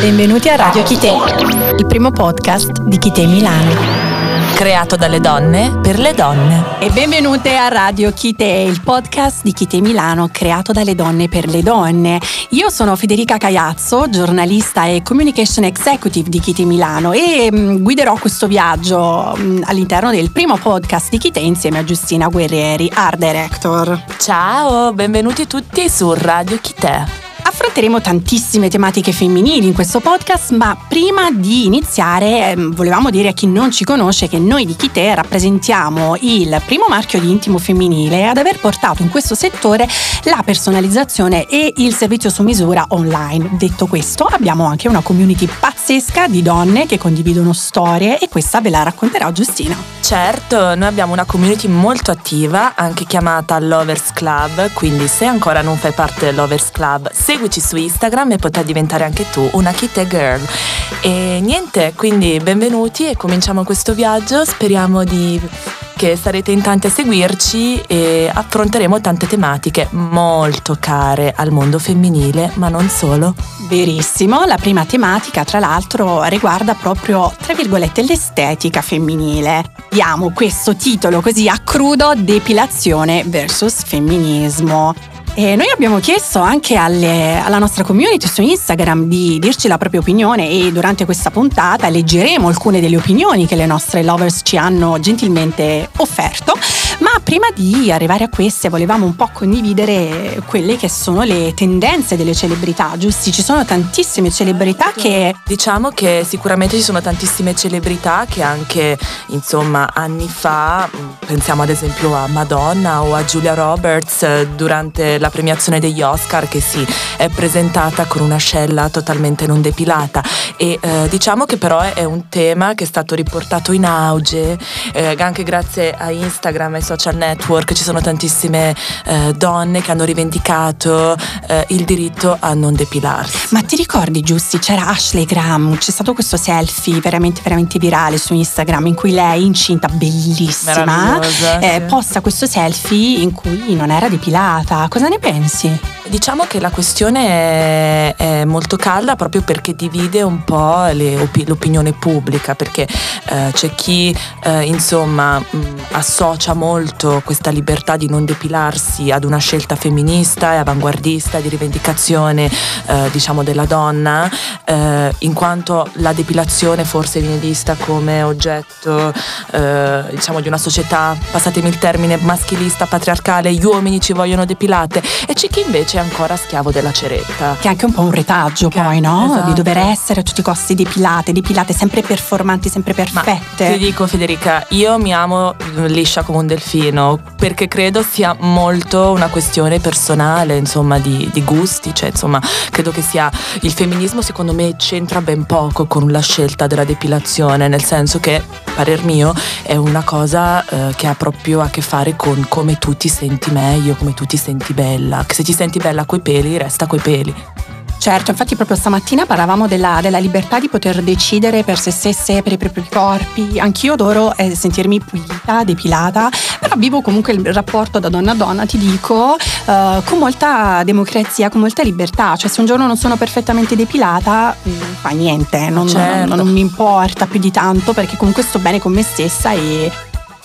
Benvenuti a Radio Chite, il primo podcast di Chite Milano creato dalle donne per le donne. E benvenute a Radio Chite, il podcast di Chite Milano, creato dalle donne per le donne. Io sono Federica Caiazzo, giornalista e communication executive di Chite Milano e mm, guiderò questo viaggio mm, all'interno del primo podcast di Chite insieme a Giustina Guerrieri, art director. Ciao, benvenuti tutti su Radio Chite. Affronteremo tantissime tematiche femminili in questo podcast, ma prima di iniziare ehm, volevamo dire a chi non ci conosce che noi di Chite rappresentiamo il primo marchio di intimo femminile ad aver portato in questo settore la personalizzazione e il servizio su misura online. Detto questo, abbiamo anche una community pazzesca di donne che condividono storie e questa ve la racconterà Giustina. Certo, noi abbiamo una community molto attiva, anche chiamata Lovers Club, quindi se ancora non fai parte del Lovers Club, segui seguici su Instagram e potrai diventare anche tu una Kite Girl. E niente, quindi benvenuti e cominciamo questo viaggio. Speriamo di che sarete in tanti a seguirci e affronteremo tante tematiche molto care al mondo femminile, ma non solo. Verissimo, la prima tematica tra l'altro riguarda proprio, tra virgolette, l'estetica femminile. Diamo questo titolo così a crudo, depilazione versus femminismo. E noi abbiamo chiesto anche alle, alla nostra community su Instagram di dirci la propria opinione e durante questa puntata leggeremo alcune delle opinioni che le nostre lovers ci hanno gentilmente offerto. Ma prima di arrivare a queste volevamo un po' condividere quelle che sono le tendenze delle celebrità, giusti? Ci sono tantissime celebrità che... Diciamo che sicuramente ci sono tantissime celebrità che anche, insomma, anni fa, pensiamo ad esempio a Madonna o a Julia Roberts durante la premiazione degli Oscar che si è presentata con un'ascella totalmente non depilata e eh, diciamo che però è un tema che è stato riportato in auge eh, anche grazie a Instagram e social network ci sono tantissime eh, donne che hanno rivendicato eh, il diritto a non depilarsi. Ma ti ricordi Giussi, c'era Ashley Graham, c'è stato questo selfie veramente veramente virale su Instagram in cui lei incinta bellissima eh, sì. posta questo selfie in cui non era depilata. Cosa ne pensi? Diciamo che la questione è, è molto calda proprio perché divide un po' opi- l'opinione pubblica, perché eh, c'è chi eh, insomma mh, associa molto questa libertà di non depilarsi ad una scelta femminista e avanguardista di rivendicazione eh, diciamo della donna, eh, in quanto la depilazione forse viene vista come oggetto eh, diciamo di una società, passatemi il termine, maschilista, patriarcale, gli uomini ci vogliono depilate e c'è chi invece è ancora schiavo della ceretta. Che è anche un po' un retaggio che, poi, no? Esatto. Di dover essere a tutti i costi depilate, depilate, sempre performanti, sempre perfette. Ma ti dico Federica, io mi amo liscia come un delfino perché credo sia molto una questione personale, insomma, di, di gusti, cioè insomma, credo che sia il femminismo secondo me c'entra ben poco con la scelta della depilazione, nel senso che, parer mio, è una cosa eh, che ha proprio a che fare con come tu ti senti meglio, come tu ti senti bella, che se ti senti bella coi peli, resta coi peli. Certo, infatti proprio stamattina parlavamo della, della, libertà di poter decidere per se stesse, per i propri corpi. Anch'io adoro eh, sentirmi pulita, depilata, però vivo comunque il rapporto da donna a donna, ti dico, eh, con molta democrazia, con molta libertà. Cioè se un giorno non sono perfettamente depilata, mh, mm, fa niente, non, certo. non, non mi importa più di tanto perché comunque sto bene con me stessa e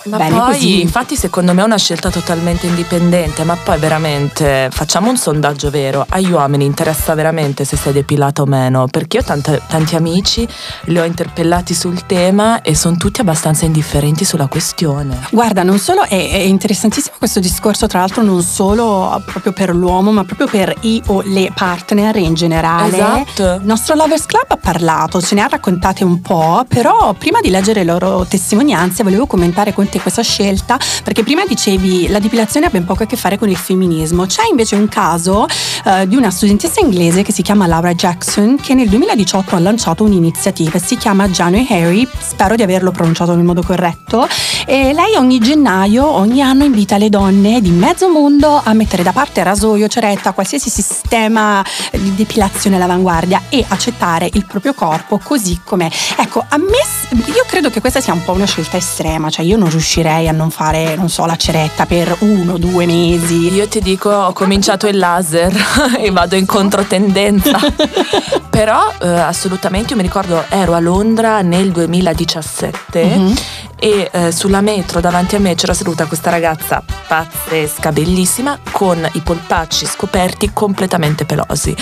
ma Bene poi, così. infatti, secondo me è una scelta totalmente indipendente. Ma poi, veramente, facciamo un sondaggio vero: agli uomini interessa veramente se sei depilata o meno? Perché io ho tante, tanti amici, li ho interpellati sul tema e sono tutti abbastanza indifferenti sulla questione. Guarda, non solo è, è interessantissimo questo discorso, tra l'altro, non solo proprio per l'uomo, ma proprio per i o le partner in generale. Esatto. Il nostro Lovers Club ha parlato, ce ne ha raccontate un po', però prima di leggere le loro testimonianze volevo commentare con te te questa scelta? Perché prima dicevi la depilazione ha ben poco a che fare con il femminismo. C'è invece un caso uh, di una studentessa inglese che si chiama Laura Jackson che nel 2018 ha lanciato un'iniziativa, si chiama January Harry, spero di averlo pronunciato nel modo corretto, e lei ogni gennaio, ogni anno invita le donne di mezzo mondo a mettere da parte rasoio, ceretta, qualsiasi sistema di depilazione all'avanguardia e accettare il proprio corpo così com'è. Ecco, a me io credo che questa sia un po' una scelta estrema, cioè io non riuscirei riuscirei a non fare, non so, la ceretta per uno o due mesi. Io ti dico, ho cominciato il laser e vado in controtendenza. Però eh, assolutamente, io mi ricordo, ero a Londra nel 2017 mm-hmm. E eh, sulla metro davanti a me c'era seduta questa ragazza pazzesca, bellissima, con i polpacci scoperti completamente pelosi.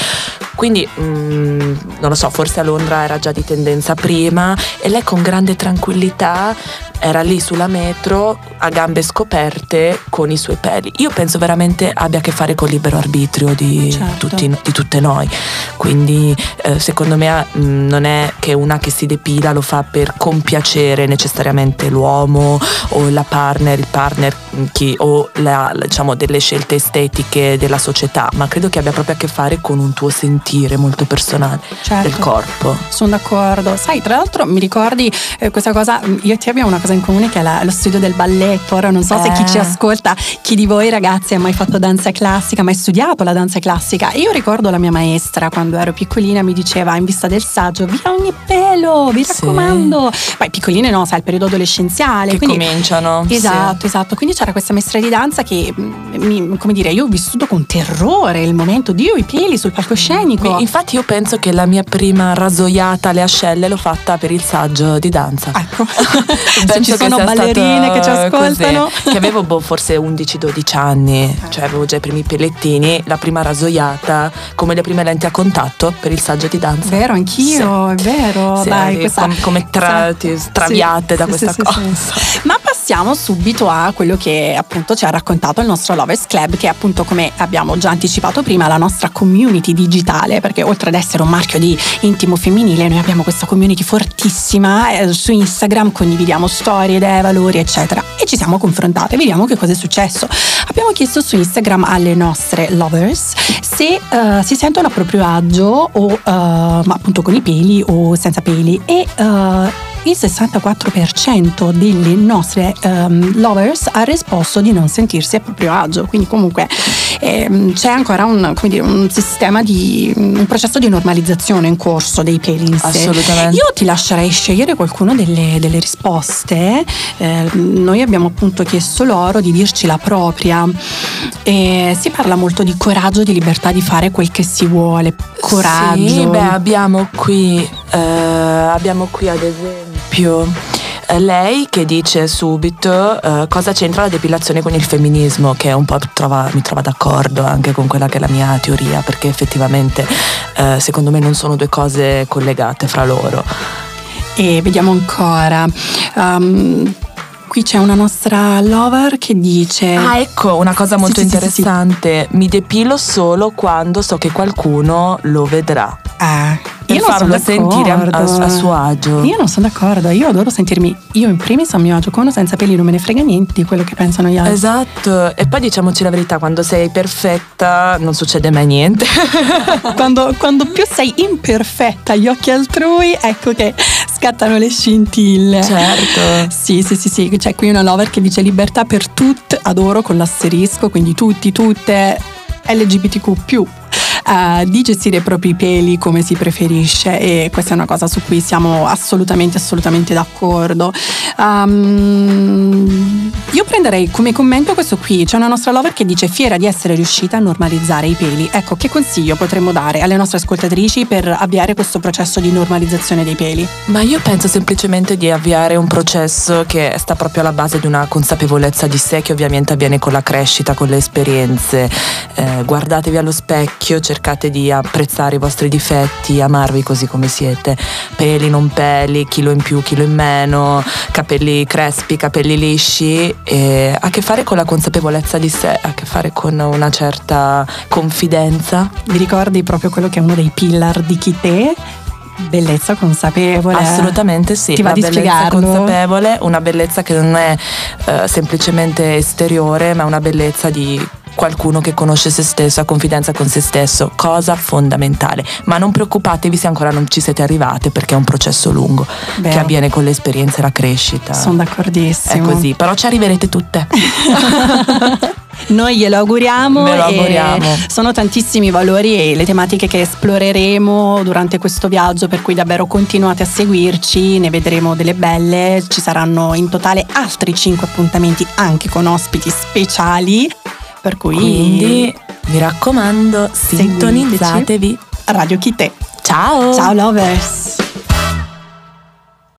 Quindi mm, non lo so, forse a Londra era già di tendenza prima e lei con grande tranquillità era lì sulla metro a gambe scoperte con i suoi peli. Io penso veramente abbia a che fare con il libero arbitrio di, certo. tutti, di tutte noi. Quindi eh, secondo me mh, mm, non è che una che si depila lo fa per compiacere necessariamente l'uomo o la partner, il partner chi, o la, diciamo, delle scelte estetiche della società, ma credo che abbia proprio a che fare con un tuo sentire molto personale certo. del corpo. Sono d'accordo. Sai, tra l'altro mi ricordi eh, questa cosa, io e te abbiamo una cosa in comune che è la, lo studio del balletto. Ora non so eh. se chi ci eh. ascolta, chi di voi ragazzi ha mai fatto danza classica, mai studiato la danza classica. Io ricordo la mia maestra quando ero piccolina mi diceva in vista del saggio via ogni pelo, vi raccomando. Sì. Poi piccoline no, sai, il periodo adolescenziale. Che quindi, cominciano. Esatto, sì. esatto. Quindi c'era questa maestra di danza che, mm, mi, come dire, io ho vissuto con terrore il momento di io i peli sul palcoscenico. Infatti io penso che la mia prima rasoiata alle ascelle l'ho fatta per il saggio di danza. Ecco. ci sono ballerine che ci ascoltano. Così, che avevo boh, forse 11-12 anni, eh. cioè avevo già i primi pellettini, la prima rasoiata, come le prime lenti a contatto per il saggio di danza. Vero, anch'io, sì. è vero. Sì, Dai, questa, come tra, sì. straviate da questa cosa. Ma passiamo subito a quello che appunto ci ha raccontato il nostro Lovers Club, che è appunto come abbiamo già anticipato prima, la nostra community digitale, perché oltre ad essere un marchio di intimo femminile, noi abbiamo questa community fortissima eh, su Instagram, condividiamo storie, idee, valori, eccetera. E ci siamo confrontate, vediamo che cosa è successo. Abbiamo chiesto su Instagram alle nostre lovers se uh, si sentono a proprio agio o uh, ma appunto con i peli o senza peli e uh, il 64% delle nostre um, lovers ha risposto di non sentirsi a proprio agio, quindi comunque ehm, c'è ancora un, dire, un, sistema di un processo di normalizzazione in corso dei sé. Assolutamente. Io ti lascerei scegliere qualcuno delle, delle risposte. Eh, noi abbiamo appunto chiesto loro di dirci la propria. E si parla molto di coraggio, di libertà di fare quel che si vuole. Coraggio. Sì, beh, abbiamo qui, eh, abbiamo qui ad esempio esempio eh, lei che dice subito uh, cosa c'entra la depilazione con il femminismo, che un po' trova, mi trova d'accordo anche con quella che è la mia teoria, perché effettivamente uh, secondo me non sono due cose collegate fra loro. E vediamo ancora. Um, qui c'è una nostra lover che dice... Ah, ecco, una cosa molto sì, interessante. Sì, sì, Mi depilo solo quando so che qualcuno lo vedrà. Ah, per io farlo sentire a, a, suo agio. Io non sono d'accordo, io adoro sentirmi, io in primis a mio agio, con o senza peli non me ne frega niente di quello che pensano gli altri. Esatto, e poi diciamoci la verità, quando sei perfetta non succede mai niente. quando, quando più sei imperfetta agli occhi altrui, ecco che scattano le scintille. Certo. Sì, sì, sì, sì, c'è qui una lover che dice libertà per tutte, adoro con l'asterisco, quindi tutti, tutte, LGBTQ uh, di gestire i propri peli come si preferisce e questa è una cosa su cui siamo assolutamente assolutamente d'accordo. Um, io prenderei come commento questo qui, c'è una nostra lover che dice fiera di essere riuscita a normalizzare i peli. Ecco, che consiglio potremmo dare alle nostre ascoltatrici per avviare questo processo di normalizzazione dei peli? Ma io penso semplicemente di avviare un processo che sta proprio alla base di una consapevolezza di sé che ovviamente avviene con la crescita, con le esperienze. Eh, guardatevi allo specchio, cercate di apprezzare i vostri difetti, amarvi così come siete, peli, non peli, chilo in più, chilo in meno, capelli crespi, capelli lisci, e ha a che fare con la consapevolezza di sé, ha a che fare con una certa confidenza. Mi ricordi proprio quello che è uno dei pillar di Chite? Bellezza consapevole. Assolutamente sì. Ti va di bellezza consapevole, una bellezza che non è uh, semplicemente esteriore, ma una bellezza di qualcuno che conosce se stesso, ha confidenza con se stesso, cosa fondamentale. Ma non preoccupatevi se ancora non ci siete arrivate perché è un processo lungo Beh, che avviene con l'esperienza e la crescita. Sono d'accordissimo. È così, però ci arriverete tutte. Noi glielo auguriamo. Ve lo auguriamo. Sono tantissimi i valori e le tematiche che esploreremo durante questo viaggio, per cui davvero continuate a seguirci, ne vedremo delle belle. Ci saranno in totale altri 5 appuntamenti anche con ospiti speciali. Per cui Quindi mi raccomando, sintonizzatevi. Radio Chite. Ciao! Ciao lovers!